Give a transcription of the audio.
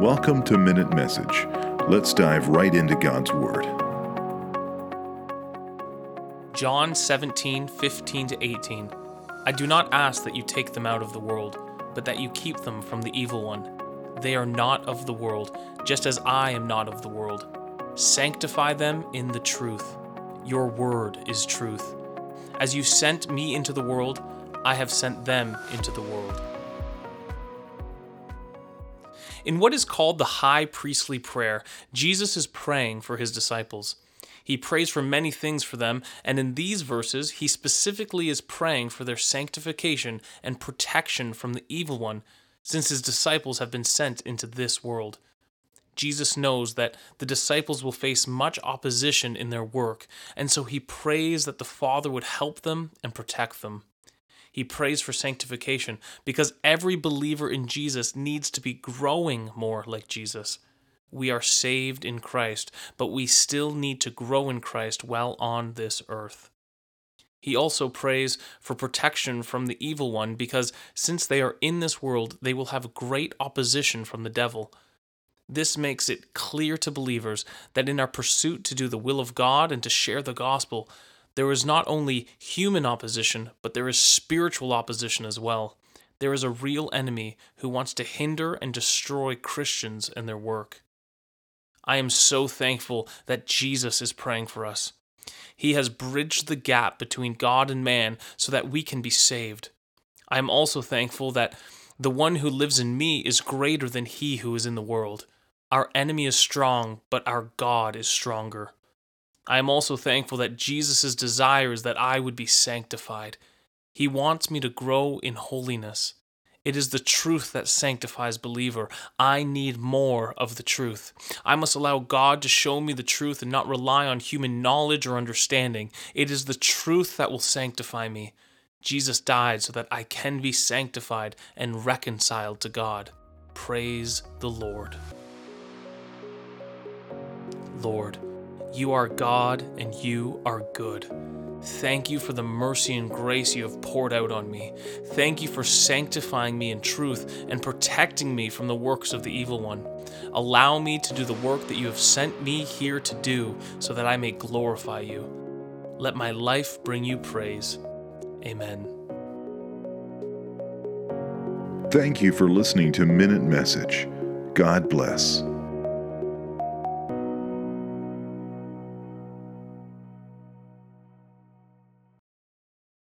Welcome to Minute Message. Let's dive right into God's Word. John 17, 15 to 18. I do not ask that you take them out of the world, but that you keep them from the evil one. They are not of the world, just as I am not of the world. Sanctify them in the truth. Your word is truth. As you sent me into the world, I have sent them into the world. In what is called the high priestly prayer, Jesus is praying for his disciples. He prays for many things for them, and in these verses, he specifically is praying for their sanctification and protection from the evil one, since his disciples have been sent into this world. Jesus knows that the disciples will face much opposition in their work, and so he prays that the Father would help them and protect them. He prays for sanctification because every believer in Jesus needs to be growing more like Jesus. We are saved in Christ, but we still need to grow in Christ while on this earth. He also prays for protection from the evil one because since they are in this world, they will have great opposition from the devil. This makes it clear to believers that in our pursuit to do the will of God and to share the gospel, there is not only human opposition, but there is spiritual opposition as well. There is a real enemy who wants to hinder and destroy Christians and their work. I am so thankful that Jesus is praying for us. He has bridged the gap between God and man so that we can be saved. I am also thankful that the one who lives in me is greater than he who is in the world. Our enemy is strong, but our God is stronger. I am also thankful that Jesus' desire is that I would be sanctified. He wants me to grow in holiness. It is the truth that sanctifies believer. I need more of the truth. I must allow God to show me the truth and not rely on human knowledge or understanding. It is the truth that will sanctify me. Jesus died so that I can be sanctified and reconciled to God. Praise the Lord. Lord, you are God and you are good. Thank you for the mercy and grace you have poured out on me. Thank you for sanctifying me in truth and protecting me from the works of the evil one. Allow me to do the work that you have sent me here to do so that I may glorify you. Let my life bring you praise. Amen. Thank you for listening to Minute Message. God bless.